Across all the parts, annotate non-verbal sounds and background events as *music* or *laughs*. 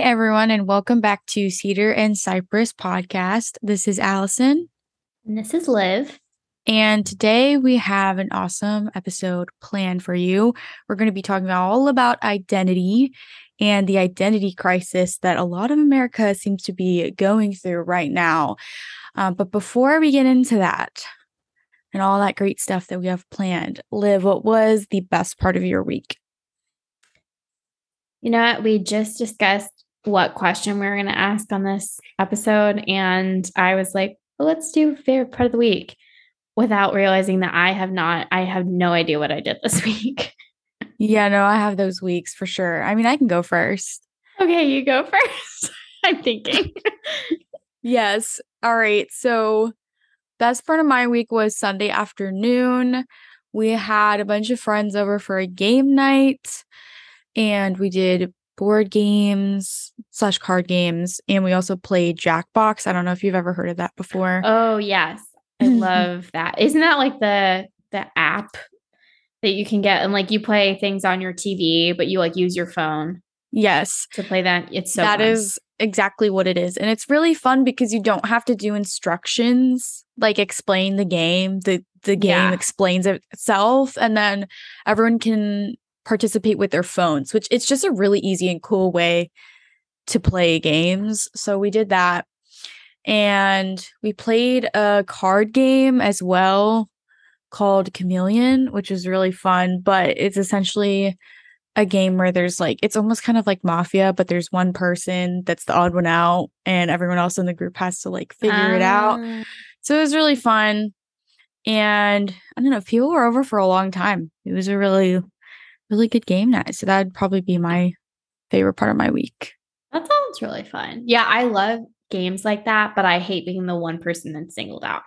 everyone, and welcome back to Cedar and Cypress podcast. This is Allison. And this is Liv. And today we have an awesome episode planned for you. We're going to be talking all about identity and the identity crisis that a lot of America seems to be going through right now. Um, but before we get into that and all that great stuff that we have planned, Liv, what was the best part of your week? You know what? We just discussed what question we were going to ask on this episode. And I was like, well, let's do favorite part of the week without realizing that I have not, I have no idea what I did this *laughs* week. Yeah, no, I have those weeks for sure. I mean, I can go first. Okay, you go *laughs* first. I'm thinking. yes. All right. So, best part of my week was Sunday afternoon. We had a bunch of friends over for a game night and we did board games slash card games and we also played jackbox. I don't know if you've ever heard of that before. Oh yes. I mm-hmm. love that. Isn't that like the the app that you can get and like you play things on your tv but you like use your phone yes. to play that? It's so That fun. is exactly what it is and it's really fun because you don't have to do instructions like explain the game the the game Yeah. explains itself and then everyone can participate with their phones which it's just a really easy and cool way to play games so we did that. And we played a card game as well called chameleon which is really fun but it's essentially a game where there's like it's almost kind of like mafia but there's one person that's the odd one out and everyone else in the group has to like figure it out. Ah. so it was really fun and i don't know people were over for a long time. It was a really really good game night so that'd probably be my favorite part of my week That sounds really fun. Yeah, I love games like that, but I hate being the one person that's singled out.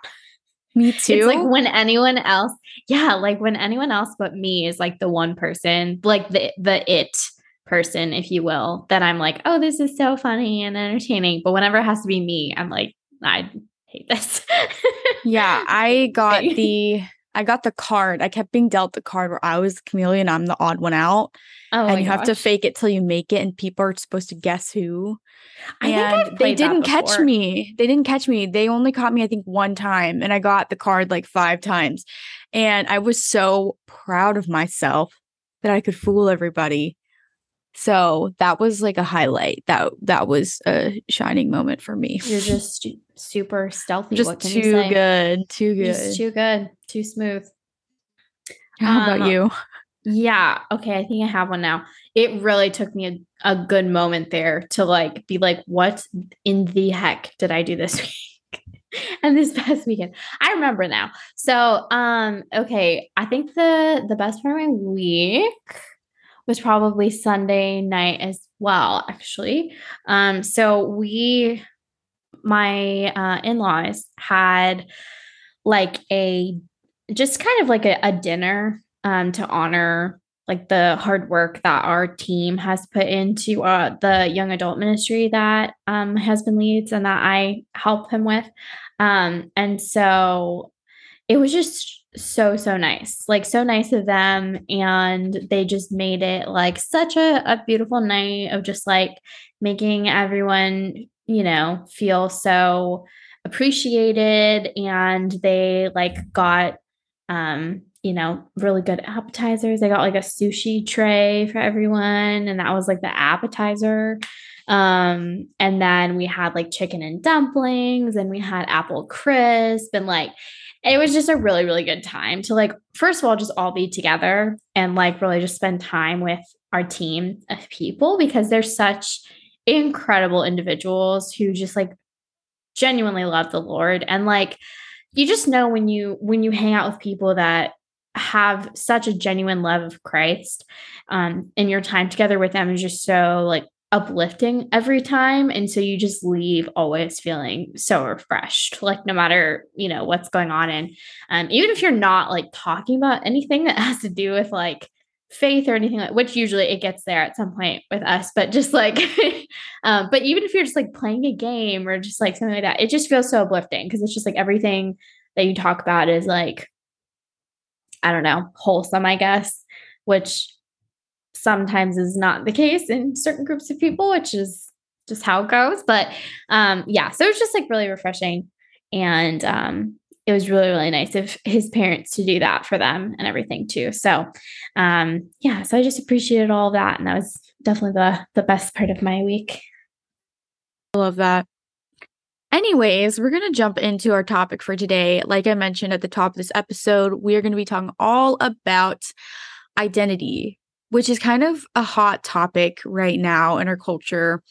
me too *laughs* It's like when anyone else, yeah, like when anyone else but me is like the one person, like the the it person, if you will, that I'm like, oh, this is so funny and entertaining. But whenever it has to be me, I'm like, I hate this. yeah *laughs* i got the i got the card i kept being dealt the card where i was the chameleon i'm the odd one out oh, and you have to fake it till you make it and people are supposed to guess who I think and they didn't catch me. They didn't catch me. They only caught me, I think, one time, and I got the card like five times. And I was so proud of myself that I could fool everybody. So that was like a highlight. That that was a shining moment for me. You're *laughs* just super stealthy. just what can you too good, too good. Just too good, too smooth. How about um, you? Yeah. Okay. I think I have one now. It really took me a, a good moment there to like be like, what in the heck did I do this *laughs* week? and this past weekend. I remember now. So um, okay, I think the the best part of my week was probably Sunday night as well, actually. Um, so we my uh in-laws had like a just kind of like a, a dinner um, to honor like the hard work that our team has put into uh, the young adult ministry that um, my husband leads and that I help him with. Um, and so it was just so, so nice, like so nice of them. And they just made it like such a, a beautiful night of just like making everyone, you know, feel so appreciated. And they like got um, you know, really good appetizers. they got like a sushi tray for everyone, and that was like the appetizer. Um, and then we had like chicken and dumplings, and we had apple crisp, and like it was just a really, really good time to like, first of all, just all be together and like really just spend time with our team of people because they're such incredible individuals who just like genuinely love the Lord. And like you just know when you when you hang out with people that have such a genuine love of Christ, um, and your time together with them is just so like uplifting every time. And so you just leave always feeling so refreshed, like no matter, you know, what's going on. And um, even if you're not like talking about anything that has to do with like faith or anything like which usually it gets there at some point with us but just like *laughs* um but even if you're just like playing a game or just like something like that it just feels so uplifting because it's just like everything that you talk about is like i don't know wholesome i guess which sometimes is not the case in certain groups of people which is just how it goes. But um, yeah, so it was just like really refreshing. And um, it was really, really nice of his parents to do that for them and everything too. So um, yeah, so I just appreciated all of that. And that was definitely the the best part of my week. I love that. Anyways, we're going to jump into our topic for today. Like I mentioned at the top of this episode, we are going to be talking all about identity, which is kind of a hot topic right now in our culture.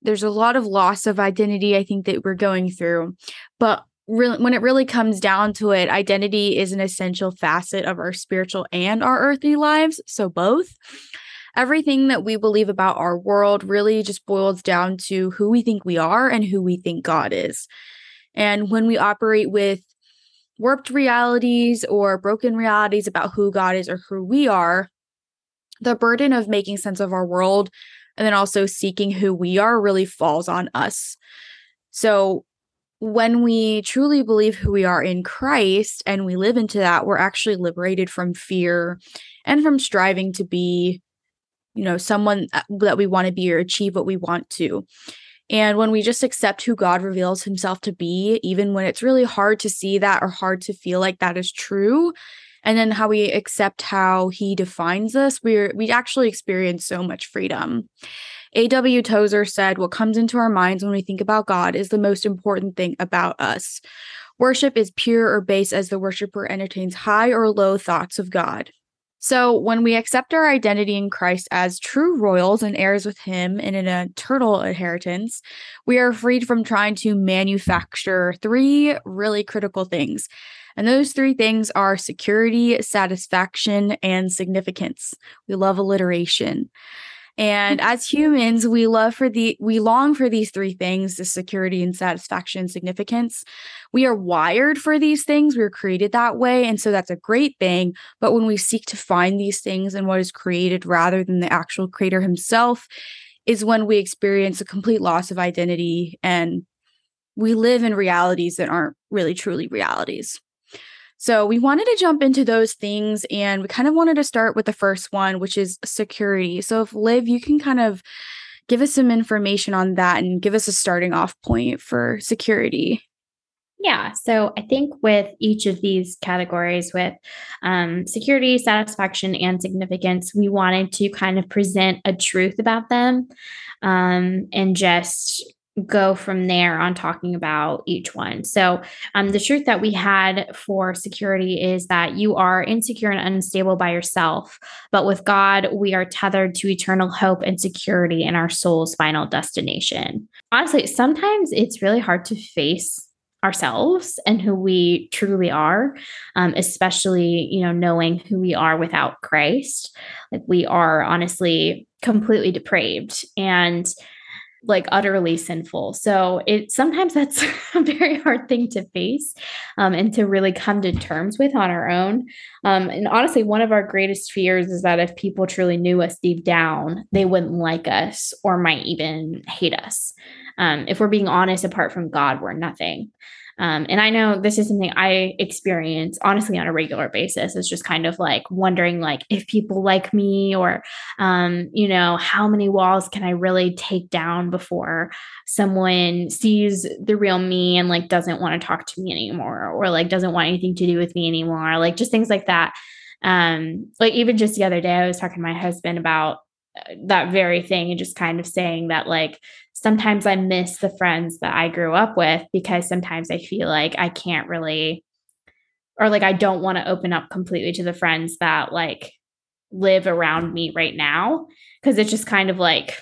There's a lot of loss of identity, I think, that we're going through. But really, when it really comes down to it, identity is an essential facet of our spiritual and our earthly lives. So, both everything that we believe about our world really just boils down to who we think we are and who we think God is. And when we operate with warped realities or broken realities about who God is or who we are, the burden of making sense of our world and then also seeking who we are really falls on us. So, when we truly believe who we are in Christ and we live into that, we're actually liberated from fear and from striving to be you know, someone uh, that we want to be or achieve what we want to. And when we just accept who God reveals himself to be, even when it's really hard to see that or hard to feel like that is true, and then how we accept how he defines us, we we actually experience so much freedom. A.W. Tozer said, What comes into our minds when we think about God is the most important thing about us. Worship is pure or base as the worshiper entertains high or low thoughts of God. So, when we accept our identity in Christ as true royals and heirs with Him in an eternal inheritance, we are freed from trying to manufacture three really critical things. And those three things are security, satisfaction, and significance. We love alliteration. And as *laughs* humans, we love for the we long for these three things, the security and satisfaction significance. We are wired for these things. We are created that way. And so that's a great thing. But when we seek to find these things in what is created rather than the actual creator himself, is when we experience a complete loss of identity and we live in realities that aren't really truly realities. So we wanted to jump into those things and we kind of wanted to start with the first one, which is security. So if Liv, you can kind of give us some information on that and give us a starting off point for security. Yeah. So I think with each of these categories, with um, security, satisfaction, and significance, we wanted to kind of present a truth about them um, and just go from there on talking about each one. So, um, the truth that we had for security is that you are insecure and unstable by yourself, but with God, we are tethered to eternal hope and security in our soul's final destination. Honestly, sometimes it's really hard to face ourselves and who we truly are um, especially you know knowing who we are without christ like we are honestly completely depraved and like utterly sinful. So it sometimes that's *laughs* a very hard thing to face um, and to really come to terms with on our own. Um, and honestly, one of our greatest fears is that if people truly knew us deep down, they wouldn't like us or might even hate us. Um, if we're being honest, apart from God, we're nothing. Um, and I know this is something I experience honestly on a regular basis. It's just kind of like wondering like if people like me or um, you know, how many walls can I really take down before someone sees the real me and like doesn't want to talk to me anymore or like doesn't want anything to do with me anymore. Like just things like that. Um, like even just the other day, I was talking to my husband about uh, that very thing and just kind of saying that like sometimes I miss the friends that I grew up with because sometimes I feel like I can't really or like I don't want to open up completely to the friends that like live around me right now because it's just kind of like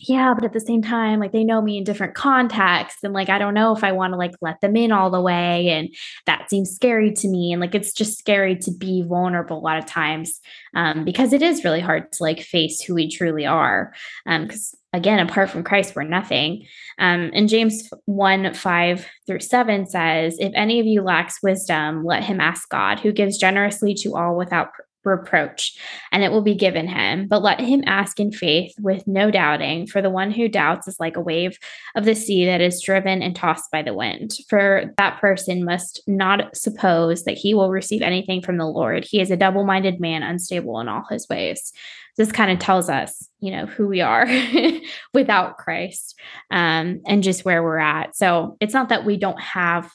yeah, but at the same time, like they know me in different contexts. And like, I don't know if I want to like let them in all the way. And that seems scary to me. And like, it's just scary to be vulnerable a lot of times um, because it is really hard to like face who we truly are. Because um, again, apart from Christ, we're nothing. Um, and James 1 5 through 7 says, If any of you lacks wisdom, let him ask God, who gives generously to all without reproach, and it will be given him. But let him ask in faith with no doubting, for the one who doubts is like a wave of the sea that is driven and tossed by the wind. For that person must not suppose that he will receive anything from the Lord. He is a double minded man, unstable in all his ways. This kind of tells us, you know, who we are *laughs* without Christ um, and just where we're at. So it's not that we don't have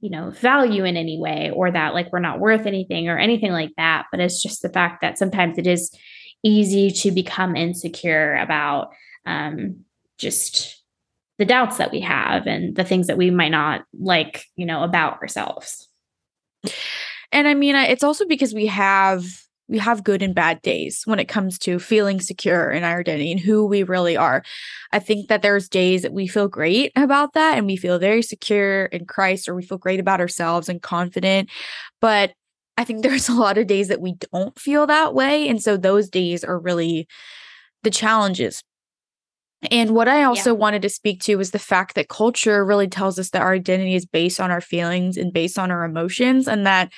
you know value in any way or that like we're not worth anything or anything like that but it's just the fact that sometimes it is easy to become insecure about um, just the doubts that we have and the things that we might not like you know about ourselves. And i mean it's also because we have we have good and bad days when it comes to feeling secure in our identity and who we really are. I think that there's days that we feel great about that and we feel very secure in Christ or we feel great about ourselves and confident. But I think *laughs* there's a lot of days that we don't feel that way. And so those days are really the challenges. And what I also yeah. wanted to speak to was the fact that culture really tells us that our identity is based on our feelings and based on our emotions, and that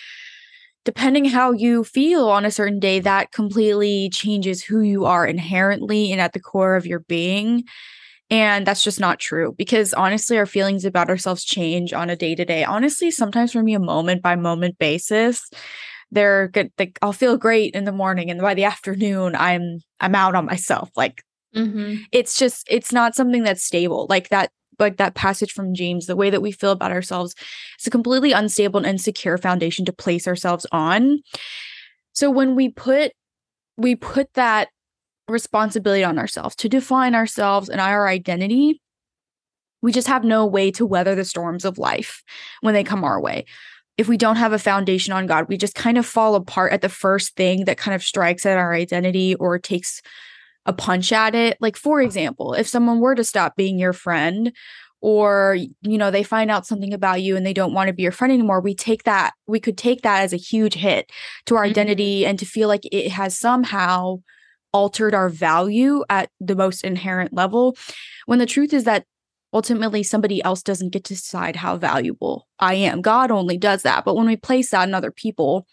depending how you feel on a certain day, that completely changes who you are inherently and at the core of your being. And that's just not true because honestly, our feelings about ourselves change on a day to day. Honestly, sometimes for me, a moment by moment basis. They're good. Like I'll feel great in the morning, and by the afternoon, I'm I'm out on myself. Like mm-hmm. it's just it's not something that's stable. Like that like that passage from James, the way that we feel about ourselves is a completely unstable and insecure foundation to place ourselves on. So when we put we put that responsibility on ourselves to define ourselves and our identity, we just have no way to weather the storms of life when they come our way. If we don't have a foundation on God, we just kind of fall apart at the first thing that kind of strikes at our identity or takes a punch at it. Like, for example, if someone were to stop being your friend, or you know they find out something about you and they don't want to be your friend anymore we take that we could take that as a huge hit to our mm-hmm. identity and to feel like it has somehow altered our value at the most inherent level when the truth is that ultimately somebody else doesn't get to decide how valuable i am god only does that but when we place that on other people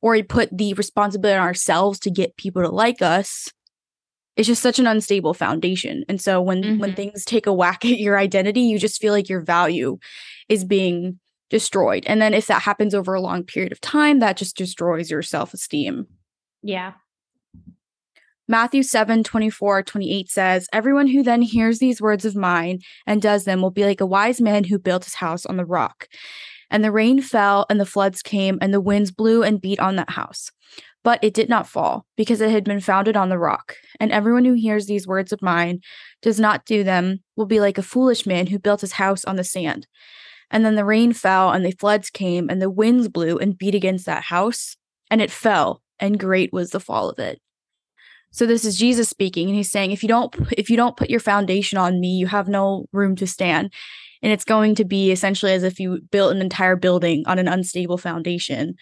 or we put the responsibility on ourselves to get people to like us it's just such an unstable foundation. And so when mm-hmm. when things take a whack *laughs* at your identity, you just feel like your value is being destroyed. And then if that happens over a long period of time, that just destroys your self-esteem. Yeah. Matthew 7 24, 28 says, Everyone who then hears these words of mine and does them will be like a wise man who built his house on the rock. And the rain fell, and the floods came, and the winds blew and beat on that house. But it did not fall, because it had been founded on the rock. And everyone who hears these words of mine does not do them will be like a foolish man who built his house on the sand. And then the rain fell, and the floods came, and the winds blew and beat against that house, and it fell, and great was the fall of it. So this is Jesus speaking, and he's saying, if you don't if you don't put your foundation on me, you have no room to stand. And it's going to be essentially as if you built an entire building on an unstable foundation.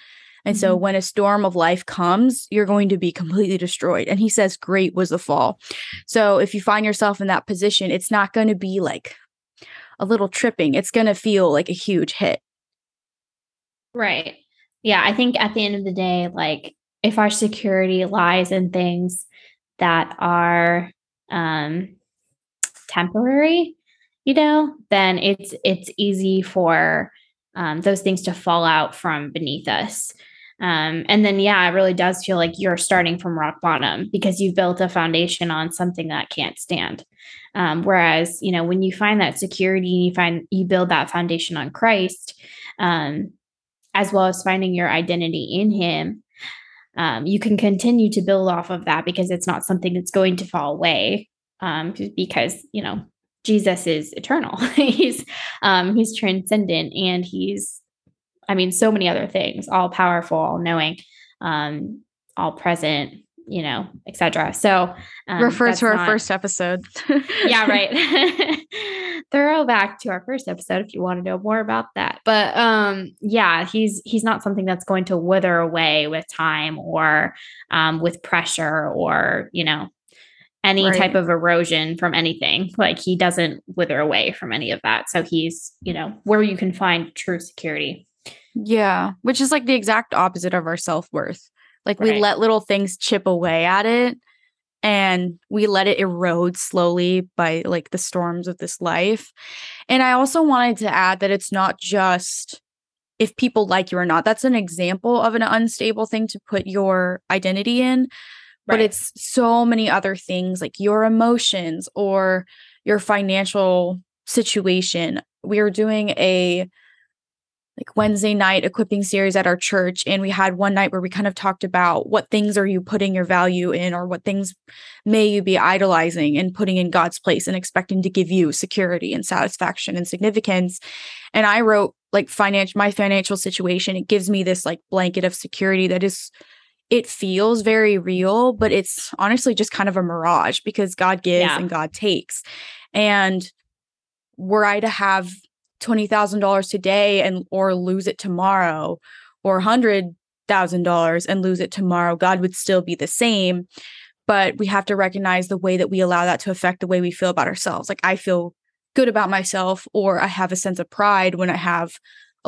And mm-hmm. so when a storm of life comes, you're going to be completely destroyed. And he says, Great was the fall. So if you find yourself in that position, it's not going to be like a little tripping, it's going to feel like a huge hit. Right. Yeah. I think at the end of the day, like if our security lies in things that are um, temporary, you know, then it's it's easy for um, those things to fall out from beneath us. Um, and then, yeah, it really does feel like you're starting from rock bottom because you've built a foundation on something that can't stand. Um, whereas, you know, when you find that security and you find you build that foundation on Christ, um, as well as finding your identity in Him, um, you can continue to build off of that because it's not something that's going to fall away. Um, because you know Jesus is eternal. *laughs* he's um, he's transcendent and he's I mean, so many other things, all powerful, all knowing, um, all present, you know, etc. So um, refer to our not, first episode. *laughs* yeah, right. *laughs* Throw back to our first episode if you want to know more about that. But um, yeah, he's he's not something that's going to wither away with time or um, with pressure or you know any right. type of erosion from anything. Like he doesn't wither away from any of that. So he's you know where you can find true security. Yeah, which is like the exact opposite of our self worth. Like we let little things chip away at it and we let it erode slowly by like the storms of this life. And I also wanted to add that it's not just if people like you or not. That's an example of an unstable thing to put your identity in, but it's so many other things like your emotions or your financial situation. We were doing a like Wednesday night equipping series at our church and we had one night where we kind of talked about what things are you putting your value in or what things may you be idolizing and putting in God's place and expecting to give you security and satisfaction and significance. And I wrote like financial my financial situation it gives me this like blanket of security that is it feels very real but it's honestly just kind of a mirage because God gives Yeah. and God takes. And were I to have $20,000 today and or lose it tomorrow or $100,000 and lose it tomorrow, God would still be the same. But we have to recognize the way that we allow that to affect the way we feel about ourselves. Like I feel good about myself or I have a sense of pride when I have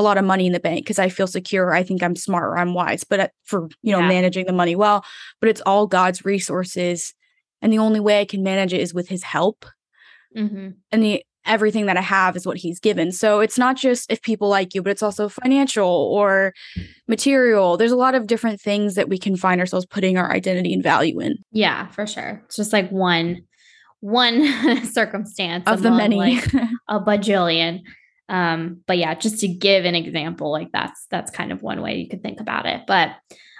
a lot of money in the bank because I feel secure. I think I'm smart or I'm wise, but at- for, you know, Yeah. managing the money well, but it's all God's resources. And the only way I can manage it is with his help Mhm. and the everything that I have is what he's given. So it's not just if people like you, but it's also financial or material. There's a lot of different things that we can find ourselves putting our identity and value in Yeah, for sure. It's just like one one *laughs* circumstance of the many. like, *laughs* a bajillion. Um, but yeah, just to give an example, like that's that's kind of one way you could think about it. But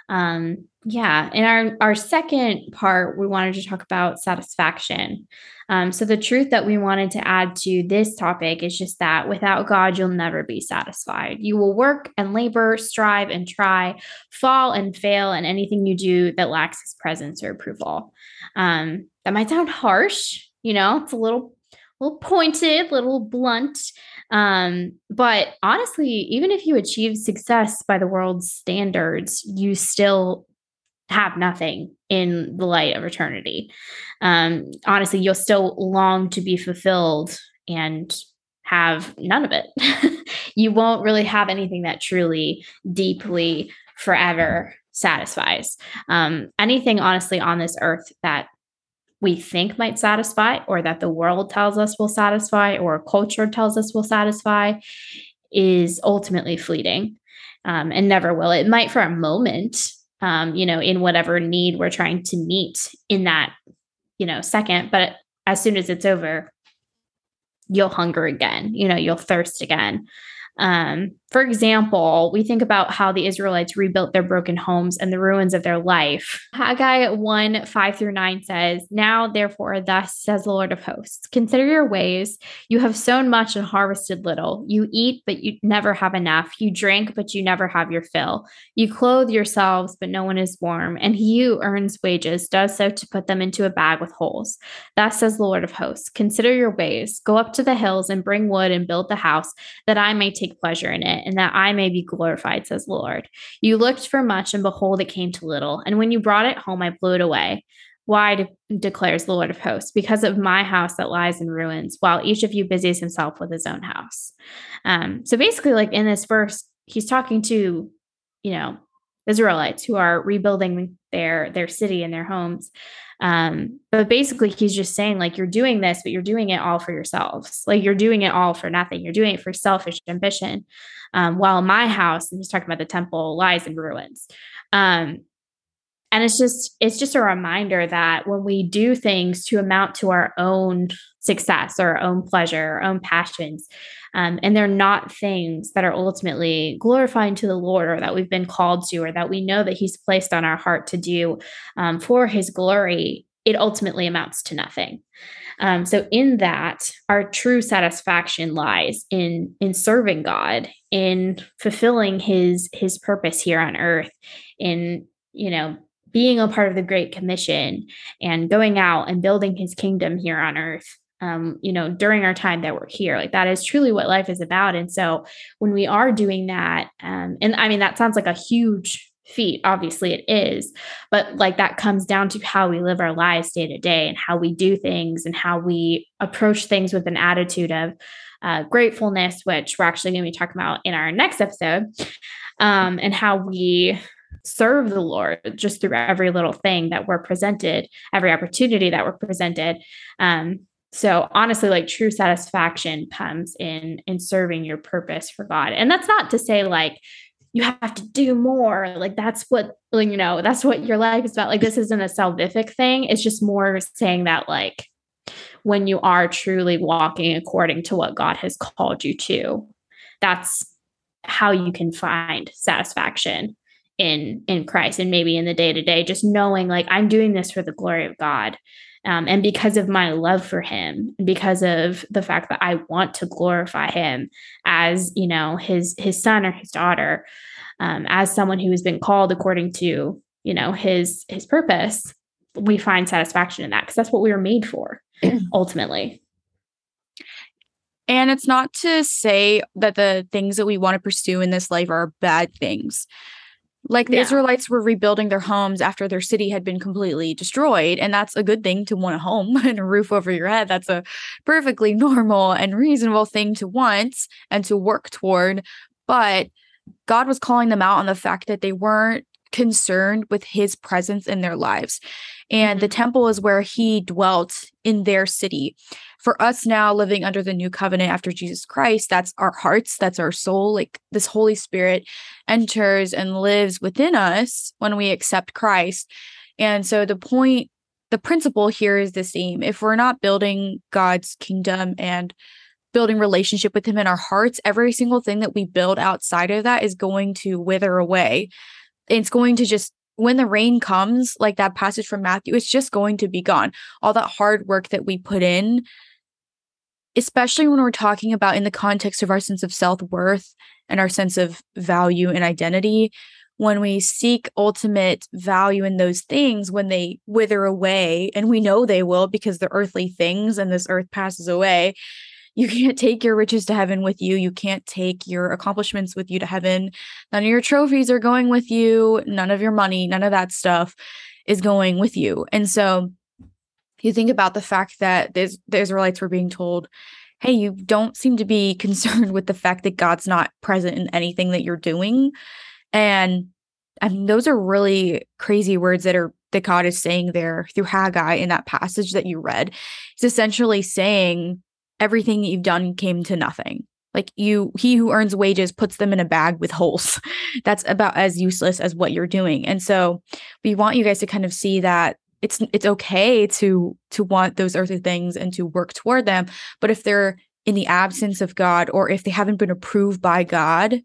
um, yeah, in our our second part, we wanted to talk about satisfaction. Um, so the truth that we wanted to add to this topic is just that without God, you'll never be satisfied. You will work and labor, strive and try, fall and fail, and anything you do that lacks His presence or approval. Um, that might sound harsh, you know, it's a little, little pointed, little blunt. Um, but honestly, even if you achieve success by the world's standards, you still have nothing in the light of eternity. Um, honestly, you'll still long to be fulfilled and have none of it. *laughs* you won't really have anything that truly, deeply, forever satisfies. Um, anything, honestly, on this earth that we think might satisfy, or that the world tells us will satisfy, or culture tells us will satisfy, is ultimately fleeting um, and never will. It might for a moment, um, you know, in whatever need we're trying to meet in that, you know, second. But as soon as it's over, you'll hunger again, you know, you'll thirst again. Um, for example, we think about how the Israelites rebuilt their broken homes and the ruins of their life. Haggai 1 5 through 9 says, Now, therefore, thus says the Lord of hosts, consider your ways. You have sown much and harvested little. You eat, but you never have enough. You drink, but you never have your fill. You clothe yourselves, but no one is warm. And he who earns wages does so to put them into a bag with holes. Thus says the Lord of hosts, consider your ways. Go up to the hills and bring wood and build the house that I may take pleasure in it, and that I may be glorified, says the Lord. You looked for much, and behold, it came to little. And when you brought it home, I blew it away. Why de- declares the Lord of hosts? Because of my house that lies in ruins, while each of you busies himself with his own house. Um, so basically, like in this verse, he's talking to, you know, Israelites who are rebuilding their their city and their homes. Um, but basically, he's just saying, like, you're doing this, but you're doing it all for yourselves. Like, you're doing it all for nothing. You're doing it for selfish ambition. Um, while my house, and he's talking about the temple, lies in ruins. Um, and it's just it's just a reminder that when we do things to amount to our own success or our own pleasure, our own passions, um, and they're not things that are ultimately glorifying to the Lord or that we've been called to or that we know that He's placed on our heart to do um, for His glory, it ultimately amounts to nothing. Um, so in that, our true satisfaction lies in in serving God, in fulfilling His His purpose here on earth, in you know being a part of the Great Commission and going out and building His kingdom here on earth um, you know, during our time that we're here. Like that is truly what life is about. And so when we are doing that, um, and I mean, that sounds like a huge feat. Obviously, it is, but like that comes down to how we live our lives day to day and how we do things and how we approach things with an attitude of uh, gratefulness, which we're actually going to be talking about in our next episode, um, and how we serve the Lord just through every little thing that we're presented, every opportunity that we're presented. Um, so honestly, like true satisfaction comes in in serving your purpose for God. And that's not to say like you have to do more. Like that's what you know, that's what your life is about. Like this isn't a salvific thing. It's just more saying that like when you are truly walking according to what God has called you to, that's how you can find satisfaction in in Christ and maybe in the day to day just knowing like I'm doing this for the glory of God um, and because of my love for him because of the fact that I want to glorify him as you know his his son or his daughter um, as someone who has been called according to you know his his purpose we find satisfaction in that because that's what we were made for *clears throat* ultimately and it's not to say that the things that we want to pursue in this life are bad things. Like the yeah. Israelites were rebuilding their homes after their city had been completely destroyed. And that's a good thing to want a home *laughs* and a roof over your head. That's a perfectly *laughs* normal and reasonable thing to want and to work toward. But God was calling them out on the fact that they weren't concerned with his presence in their lives. And mm-hmm. the temple is where he dwelt in their city for us now living under the new covenant after Jesus Christ, that's our hearts, that's our soul. Like this Holy Spirit enters and lives within us when we accept Christ. And so the point, the principle here is the same. If we're not building God's kingdom and building relationship with him in our hearts, every single thing that we build outside of that is going to wither away. It's going to just when the rain comes, like that passage from Matthew, it's just going to be gone. All that hard work that we put in especially when we're talking about in the context of our sense of self worth and our sense of value and identity. When we seek ultimate value in those things, when they wither away, and we know they will because they're earthly things and this earth passes away, you *laughs* can't take your riches to heaven with you. You can't take your accomplishments with you to heaven. None of your trophies are going with you. None of your money, none of that stuff is going with you. And so you think about the fact that the Israelites were being told, hey, you don't seem to be *laughs* concerned with the fact that God's not present in anything that you're doing. And I mean, those are really crazy words that are that God is saying there through Haggai in that passage that you read. It's essentially saying everything you've done came to nothing. Like you, he who earns wages puts them in a bag with holes. *laughs* That's about as useless as what you're doing. And so we want you guys to kind of see that it's it's okay to to want those earthly things and to work toward them but if they're in the absence of god or if they haven't been approved by god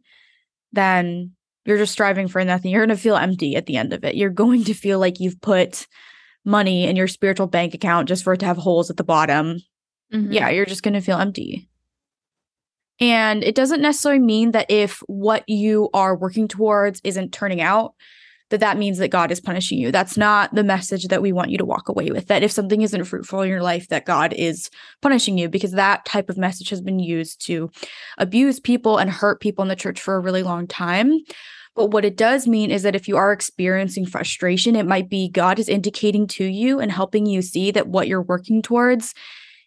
then you're just striving for nothing. You're going to feel empty at the end of it. You're going to feel like you've put money in your spiritual bank account just for it to have holes at the bottom. Mm-hmm. yeah you're just going to feel empty. And it doesn't necessarily mean that if what you are working towards isn't turning out that that means that God is punishing you. That's not the message that we want you to walk away with. That if something isn't fruitful in your life, that God is punishing you, because that type of message has been used to abuse people and hurt people in the church for a really long time. But what it does mean is that if you are experiencing frustration, it might be God is indicating to you and helping you see that what you're working towards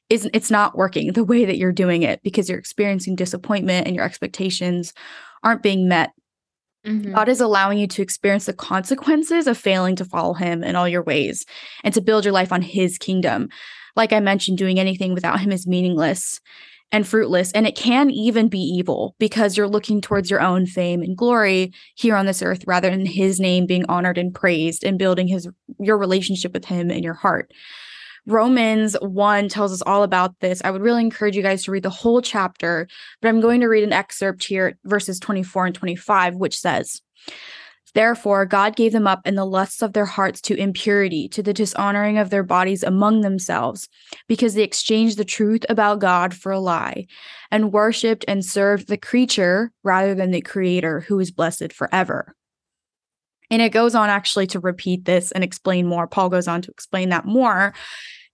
isn't it's not working the way that you're doing it because you're experiencing disappointment and your expectations aren't being met Mm-hmm. God is allowing you to experience the consequences of failing to follow Him in all your ways and to build your life on His kingdom. Like I mentioned, doing anything without Him is meaningless and fruitless. And it can even be evil because you're looking towards your own fame and glory here on this earth rather than His name being honored and praised and building His your relationship with Him in your heart. Romans 1 tells us all about this. I would really encourage you guys to read the whole chapter, but I'm going to read an excerpt here, verses 24 and 25, which says, Therefore, God gave them up in the lusts of their hearts to impurity, to the dishonoring of their bodies among themselves, because they exchanged the truth about God for a lie, and worshipped and served the creature rather than the Creator, who is blessed forever. And it goes on actually to repeat this and explain more. Paul goes on to explain that more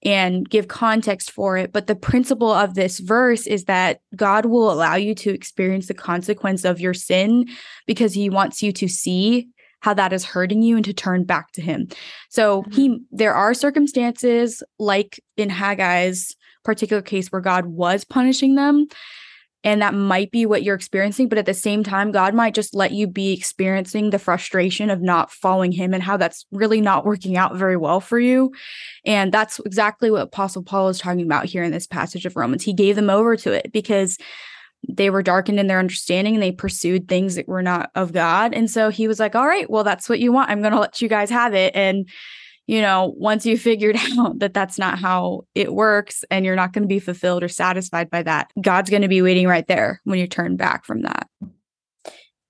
and give context for it. But the principle of this verse is that God will allow you to experience the consequence of your sin because he wants you to see how that is hurting you and to turn back to him. So he mm-hmm. there are circumstances like in Haggai's particular case where God was punishing them And that might be what you're experiencing. But at the same time, God might just let you be experiencing the frustration of not following Him and how that's really not working out very well for you. And that's exactly what Apostle Paul is talking about here in this passage of Romans. He gave them over to it because they were darkened in their understanding and they pursued things that were not of God. And so he was like, All right, well, that's what you want. I'm going to let you guys have it. And you know, once you *laughs* figured out that that's not how it works and you're not going to be fulfilled or satisfied by that, God's going to be waiting right there when you turn back from that.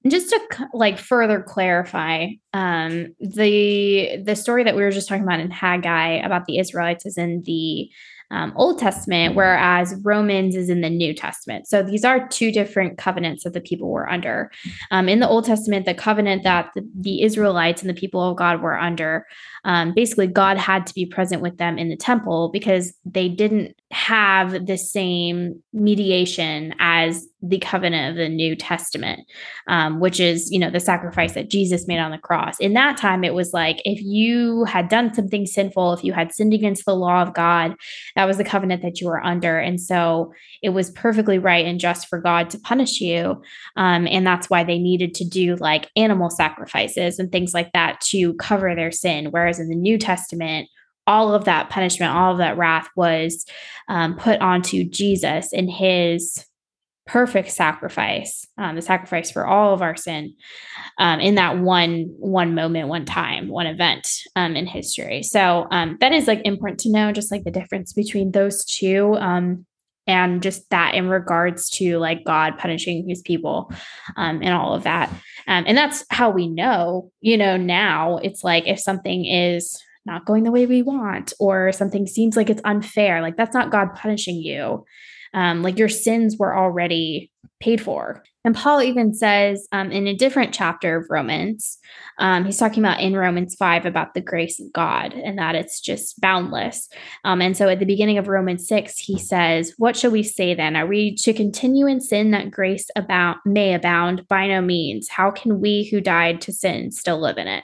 And just to like further clarify, um, the the story that we were just talking about in Haggai about the Israelites is in the um, Old Testament, whereas Romans is in the New Testament. So these are two different covenants that the people were under. Um, in the Old Testament, the covenant that the, the, Israelites and the people of God were under, um, basically, God had to be present with them in the temple because they didn't have the same mediation as the covenant of the New Testament, um, which is, you know, the sacrifice that Jesus made on the cross. In that time, it was like if you had done something sinful, if you had sinned against the law of God, that was the covenant that you were under. And so it was perfectly right and just for God to punish you. Um, and that's why they needed to do like animal sacrifices and things like that to cover their sin. Whereas in the New Testament, all of that punishment, all of that wrath was um, put onto Jesus in his perfect sacrifice, um, the sacrifice for all of our sin, um, in that one one moment, one time, one event um, in history. So um, that is like important to know, just like the difference between those two. Um, and just that in regards to like God punishing his people and all of that. and that's how we know, you know, now it's like if something is not going the way we want or something seems like it's unfair, like that's not God punishing you um, like your sins were already paid for. And Paul even says um, in a different chapter of Romans, um, he's talking about in Romans 5 about the grace of God and that it's just boundless. Um, and so at the beginning of Romans 6, he says, What shall we say then? Are we to continue in sin that grace abound, may abound? By no means. How can we who died to sin still live in it?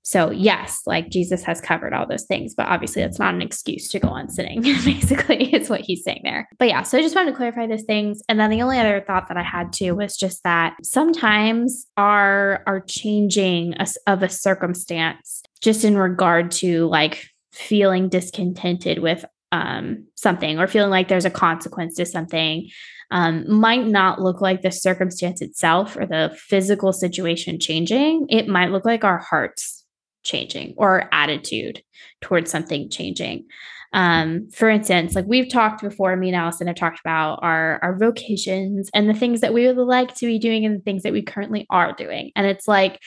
So, yes, like Jesus has covered all those things, but obviously that's not an excuse to go on sinning, *laughs* basically, is what he's saying there. But yeah, so I just wanted to clarify those things. And then the only other thought that I had too was just that sometimes our, our changing of a circumstance just in regard to like feeling discontented with um, something or feeling like there's a consequence to something um, might not look like the circumstance itself or the physical situation changing. It might look like our hearts changing or attitude towards something changing. Um, for instance, like we've talked before, me and Allison have talked about our our vocations and the things that we would like to be doing and the things that we currently are doing. And it's like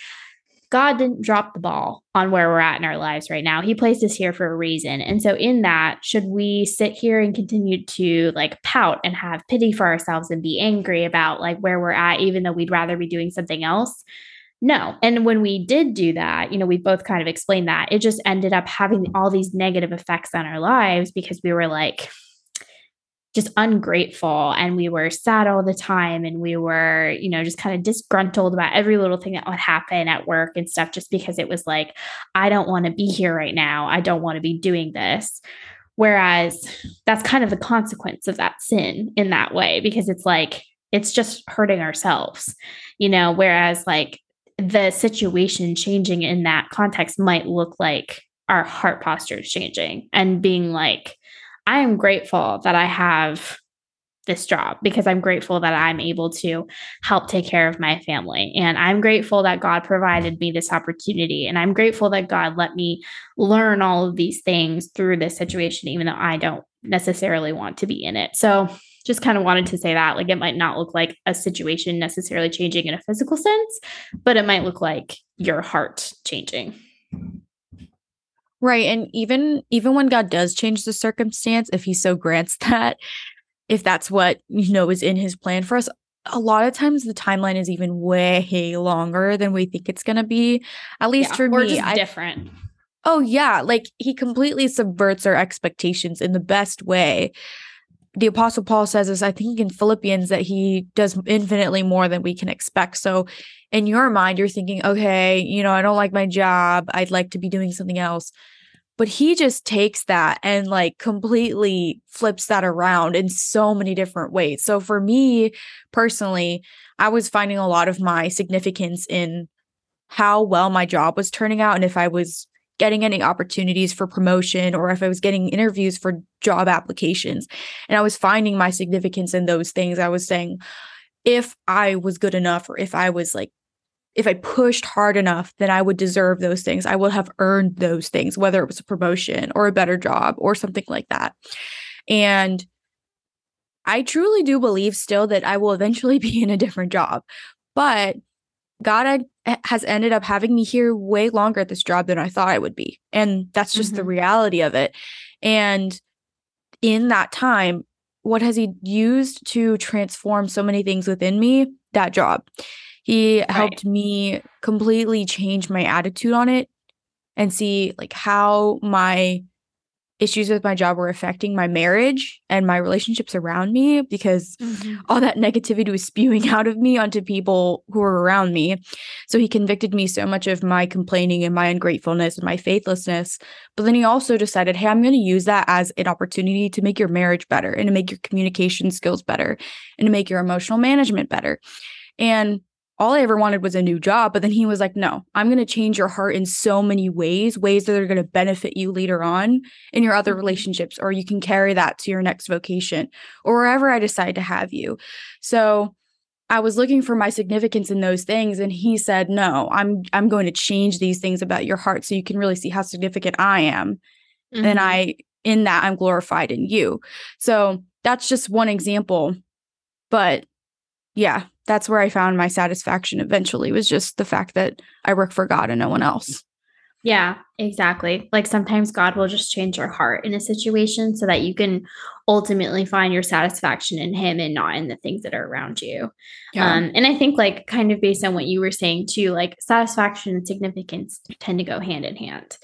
God didn't drop the ball on where we're at in our lives right now. He placed us here for a reason. And so, in that, should we sit here and continue to like pout and have pity for ourselves and be angry about like where we're at, even though we'd rather be doing something else? No. And when we did do that, you know, we both kind of explained that it just ended up having all these negative effects on our lives because we were like, just ungrateful and we were sad all the time and we were you know just kind of disgruntled about every little thing that would happen at work and stuff just because it was like i don't want to be here right now. I don't want to be doing this. Whereas that's kind of the consequence of that sin in that way because it's like it's just hurting ourselves you know? Whereas like the situation changing in that context might look like our heart posture is changing and being like I am grateful that I have this job because I'm grateful that I'm able to help take care of my family. And I'm grateful that God provided me this opportunity. And I'm grateful that God let me learn all of these things through this situation, even though I don't necessarily want to be in it. So just kind of wanted to say that like it might not look like a situation necessarily changing in a physical sense, but it might look like your heart changing. Right. And even even when God does change the circumstance, if he so grants that, if that's what, you know, is in his plan for us, a lot of times the timeline is even way longer than we think it's gonna be. At least yeah, for me. Just different. Oh yeah. Like he completely subverts our expectations in the best way. The apostle paul says this i think in philippians that he does infinitely more than we can expect. So in your mind you're thinking okay you know i don't like my job. I'd like to be doing something else. But he just takes that and like completely flips that around in so many different ways. So for me personally i was finding a lot of my significance in how well my job was turning out and if i was getting any opportunities for promotion or if I was getting interviews for job applications. And I was finding my significance in those things. I was saying, if I was good enough or if I was like, if I pushed hard enough, then I would deserve those things. I would have earned those things, whether it was a promotion or a better job or something like that. And I truly do believe still that I will eventually *laughs* be in a different job. But God has ended up having me here way longer at this job than I thought I would be. And that's just mm-hmm. the reality of it. And in that time, what has he used to transform so many things within me? That job. He right. helped me completely change my attitude on it and see like how my issues with my job were affecting my marriage and my relationships around me because mm-hmm. all that negativity was spewing *laughs* out of me onto people who were around me. So he convicted me so much of my complaining and my ungratefulness and my faithlessness. But then he also decided, hey, I'm going to use that as an opportunity to make your marriage better and to make your communication skills better and to make your emotional management better. And all I ever wanted was a new job. But then he was like, no, I'm going to change your heart in so many ways, ways that are going to benefit you later on in your other mm-hmm. relationships, or you can carry that to your next vocation or wherever I decide to have you. So I was looking for my significance in those things. And he said, no, I'm, I'm going to change these things about your heart so you can really see how significant I am. Mm-hmm. And I, in that, I'm glorified in you. So that's just one example. But yeah, that's where I found my satisfaction eventually was just the fact that I work for God and no one else. Yeah, exactly. Like sometimes God will just change your heart in a situation so that you can ultimately find your satisfaction in Him and not in the things that are around you. Yeah. Um, and I think, like, kind of based on what you were saying too, like satisfaction and significance tend to go hand in hand.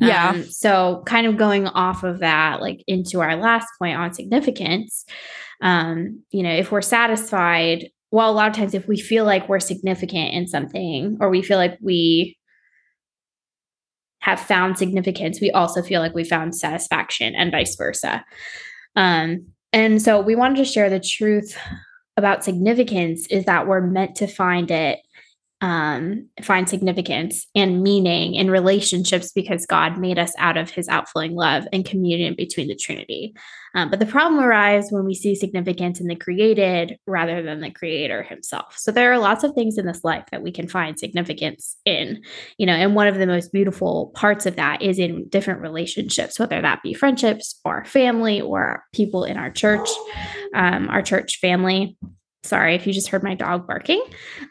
Yeah. Um, so, kind of going off of that, like, into our last point on significance, um, you know, if we're satisfied well, a lot of times if we feel like we're significant in something or we feel like we have found significance, we also feel like we found satisfaction and vice versa. Um, and so we wanted to share the truth about significance is that we're meant to find it um, find significance and meaning in relationships because God made us out of his outflowing love and communion between the Trinity. Um, but the problem arises when we see significance in the created rather than the creator himself. So there are lots of things in this life that we can find significance in, you know, and one of the most beautiful parts of that is in different relationships, whether that be friendships or family or people in our church, um, our church family. Sorry if you just heard my dog barking.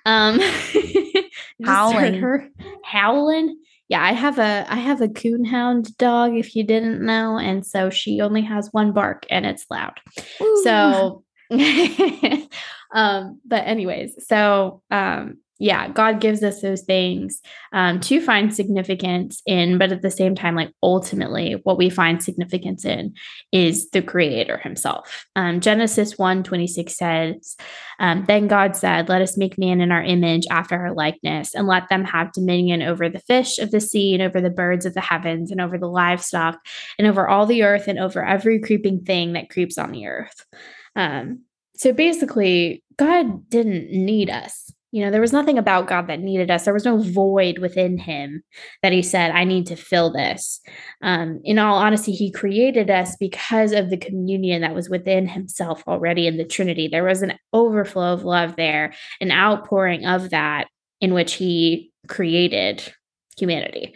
Um, *laughs* howling. her howling. Yeah, I have a I have a coonhound dog if you didn't know, and so she only has one bark and it's loud. Ooh. So *laughs* um but anyways, so um yeah, God gives us those things um, to find significance in, but at the same time, like ultimately, what we find significance in is the Creator Himself. Um, Genesis 1 26 says, um, Then God said, Let us make man in our image after our likeness, and let them have dominion over the fish of the sea, and over the birds of the heavens, and over the livestock, and over all the earth, and over every creeping thing that creeps on the earth. Um, so basically, God didn't need us you know, there was nothing about God that needed us. There was no void within him that he said, I need to fill this. Um, in all honesty, he created us because of the communion that was within himself already in the Trinity. There was an overflow of love there, an outpouring of that in which he created humanity.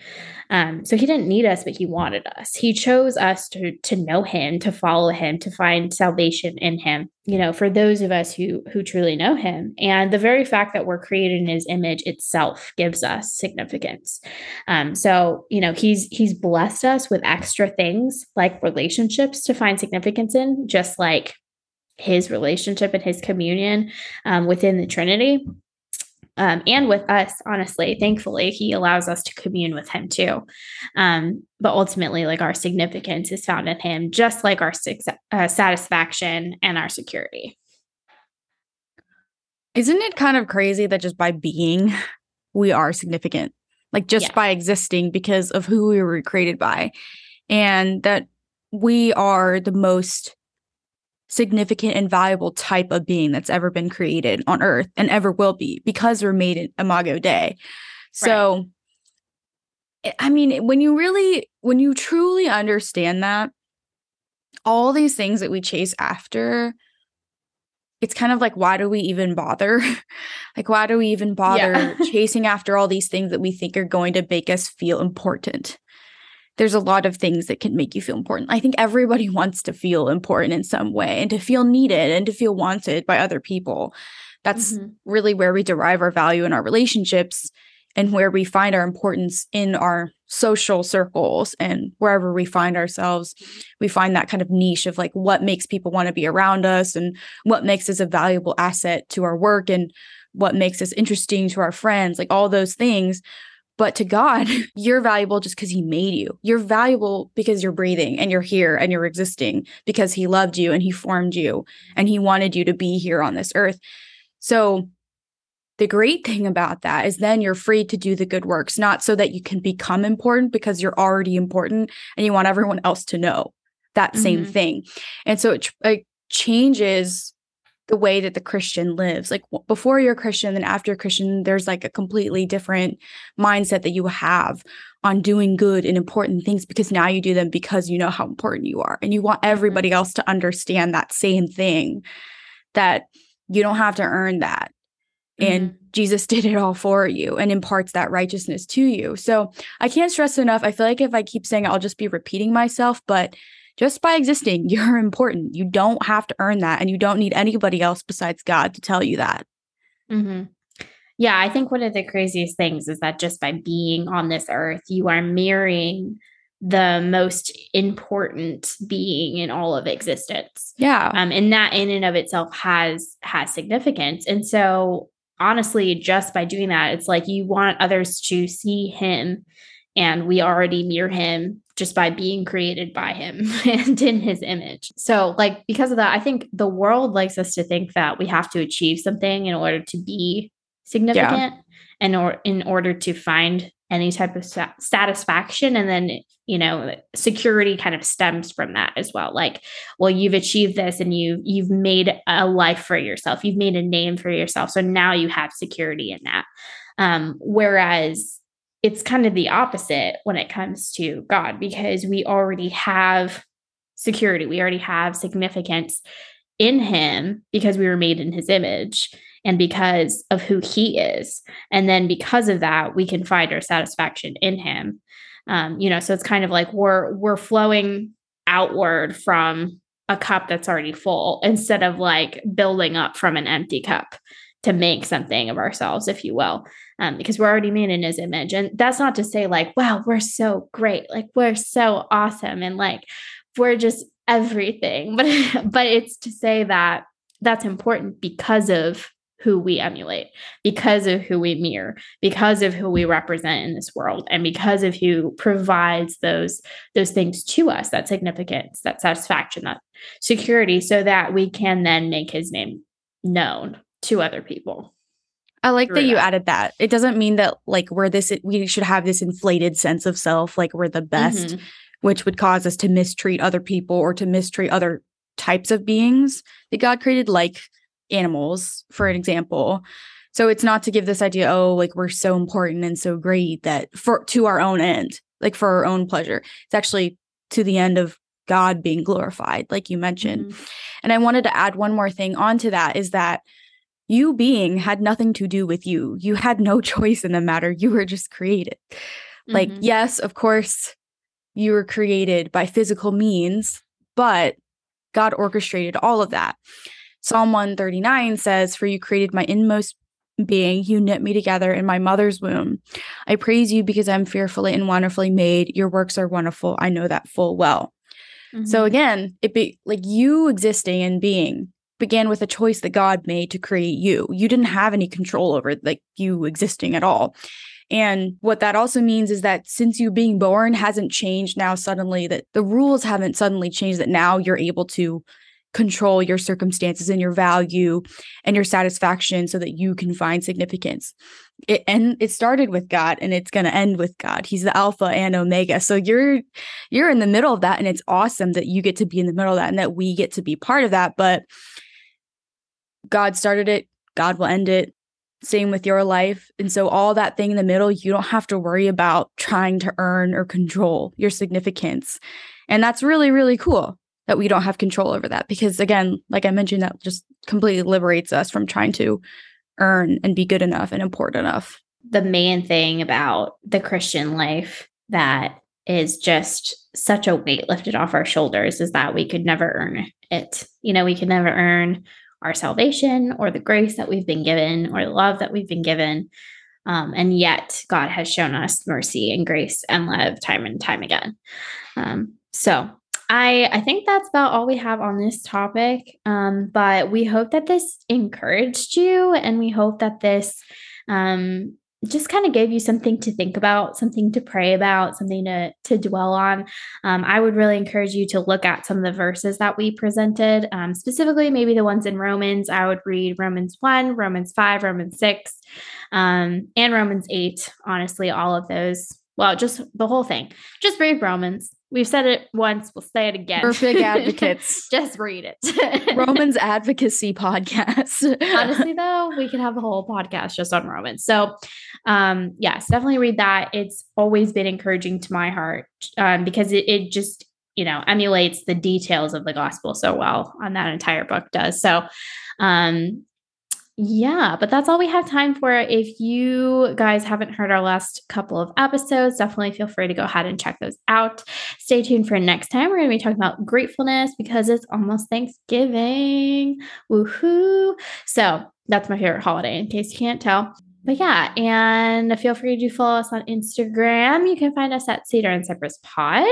Um, so he didn't need us, but he wanted us. He chose us to to know him, to follow him, to find salvation in him. You know, for those of us who who truly know him, and the very fact that we're created in his image itself gives us significance. Um, so you know, he's he's blessed us with extra things like relationships to find significance in, just like his relationship and his communion um, within the Trinity um, and with us, honestly. Thankfully, He allows us to commune with Him too. Um, but ultimately, like our significance is found in Him, just like our uh, satisfaction and our security. Isn't it kind of crazy that just by being, we are significant? Like just yeah. by existing because of who we were created by. And that we are the most significant and valuable type of being that's ever been created on earth and ever will be because we're made in imago dei so right. i mean when you really when you truly understand that all these things that we chase after it's kind of like why do we even bother *laughs* like why do we even bother yeah. *laughs* chasing after all these things that we think are going to make us feel important there's a lot of things that can make you feel important. I think everybody *laughs* wants to feel important in some way and to feel needed and to feel wanted by other people. That's mm-hmm. really where we derive our value in our relationships and where we find our importance in our social circles and wherever we find ourselves we find that kind of niche of like what makes people want to be around us and what makes us a valuable asset to our work and what makes us interesting to our friends like all those things but to God, *laughs* you're valuable just because He made you. You're valuable because you're breathing and you're here and you're existing because He loved you and He formed you and He wanted you to be here on this earth. So, the great thing about that is then you're free to do the good works, not so that you can become important because you're already important and you want everyone else to know that mm-hmm. same thing. And so it, it changes the way that the Christian lives. Like before you're a Christian and after Christian, there's like a completely different mindset that you have on doing good and important things because now you do them because you know how important you are and you want mm-hmm. everybody else to understand that same thing that you don't have to earn that. Mm-hmm. And Jesus *laughs* did it all for you and imparts that righteousness to you. So I can't stress enough. I feel like if I keep saying it, I'll just be repeating myself, but just by existing, *laughs* you're important. You don't have to earn that, and you don't need anybody else besides God to tell you that. Mm-hmm. Yeah, I think one of the craziest things is that just by being on this earth, you are mirroring the most important being in all of existence. Yeah. Um, and that in and of itself has has significance. And so honestly, just by doing that, it's like you want others to see him and we already mirror him just by being created by him *laughs* and in his image. So, like, because of that, I think the world likes us to think that we have to achieve something in order to be significant yeah. and or in order to find any type of satisfaction. And then you know security kind of stems from that as well. Like well you've achieved this and you you've made a life for yourself. You've made a name for yourself. So now you have security in that. Um whereas it's kind of the opposite when it comes to God because we already have security, we already have significance in Him because we were made in His image and because of who He is. And then because of that, we can find our satisfaction in Him. Um, you know, so it's kind of like we're we're flowing outward from a cup that's already full instead of like building up from an empty cup to make something of ourselves, if you will, um, because we're already made in his image. And that's not to say, like, wow, we're so great, like, we're so awesome, and like, we're just everything. *laughs* But, but it's to say that that's important because of who we emulate because of who we mirror because of who we represent in this world and because of who provides those those things to us that significance that satisfaction that security so that we can then make his name known to other people. I like that you added that. It doesn't mean that like we're this we should have this inflated sense of self like we're the best, mm-hmm. which would cause us to mistreat other people or to mistreat other types of beings that God created like animals for an example. So it's not to give this idea oh like we're so important and so great that for to our own end, like for our own pleasure. It's actually to the end of God being glorified like you mentioned. Mm-hmm. And I wanted to add one more thing onto that is that you being had nothing to do with you. You had no *laughs* choice in the matter. You were just created. Mm-hmm. Like, yes, of course, you were created by physical means, but God orchestrated all of that. Psalm 139 says, For you created my inmost being, you knit me together in my mother's womb. I praise you because I'm fearfully and wonderfully made. Your works are wonderful. I know that full well. Mm-hmm. So again, it be like you existing and being began with a choice that God made to create you. You didn't have any control over like you existing at all. And what that also means is that since you being born hasn't changed now suddenly, that the rules haven't suddenly changed, that now you're able to control your circumstances and your value and your satisfaction so that you can find significance. It and it started with God and it's going to end with God. He's the alpha and omega. So you're you're in the middle of that and it's awesome that you get to be in the middle of that and that we get to be part of that, but God started it, God will end it. Same with your life. And so, all that thing in the middle, you don't have to worry about trying to earn or control your significance. And that's really, really cool that we don't have control over that because again like i mentioned that just completely liberates us from trying to earn and be good enough and important enough the main thing about the christian life that is just such a weight lifted off our shoulders is that we could never earn it you know we could never earn our salvation or the grace that we've been given or the love that we've been given um, and yet god has shown us mercy and grace and love time and time again um, so I I think that's about all we have on this topic. Um, but we hope that this encouraged you, and we hope that this um, just kind of gave you something to think about, something to pray about, something to to dwell on. Um, I would really encourage you to look at some of the verses that we presented, um, specifically maybe the ones in Romans. I would read Romans one, Romans five, Romans six, um, and Romans eight. Honestly, all of those. Well, just the whole thing. Just read Romans We've said it once, we'll say it again. Perfect advocates. *laughs* Just read it. *laughs* Romans advocacy podcast. Honestly, *laughs* though, we could have a whole podcast just on Romans. So, um, yes, definitely read that. It's always been encouraging to my heart um, because it, it just, you know, emulates the details of the gospel so well on that entire book does. So, um, yeah, but that's all we have time for. If you guys haven't heard our last couple of episodes, definitely feel free to go ahead and check those out. Stay tuned for next time. We're going to be talking about gratefulness because it's almost Thanksgiving. Woohoo! So that's my favorite holiday, in case you can't tell. But yeah, and feel free to follow us on Instagram. You can find us at Cedar and Cypress Pod.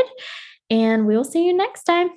And we will see you next time.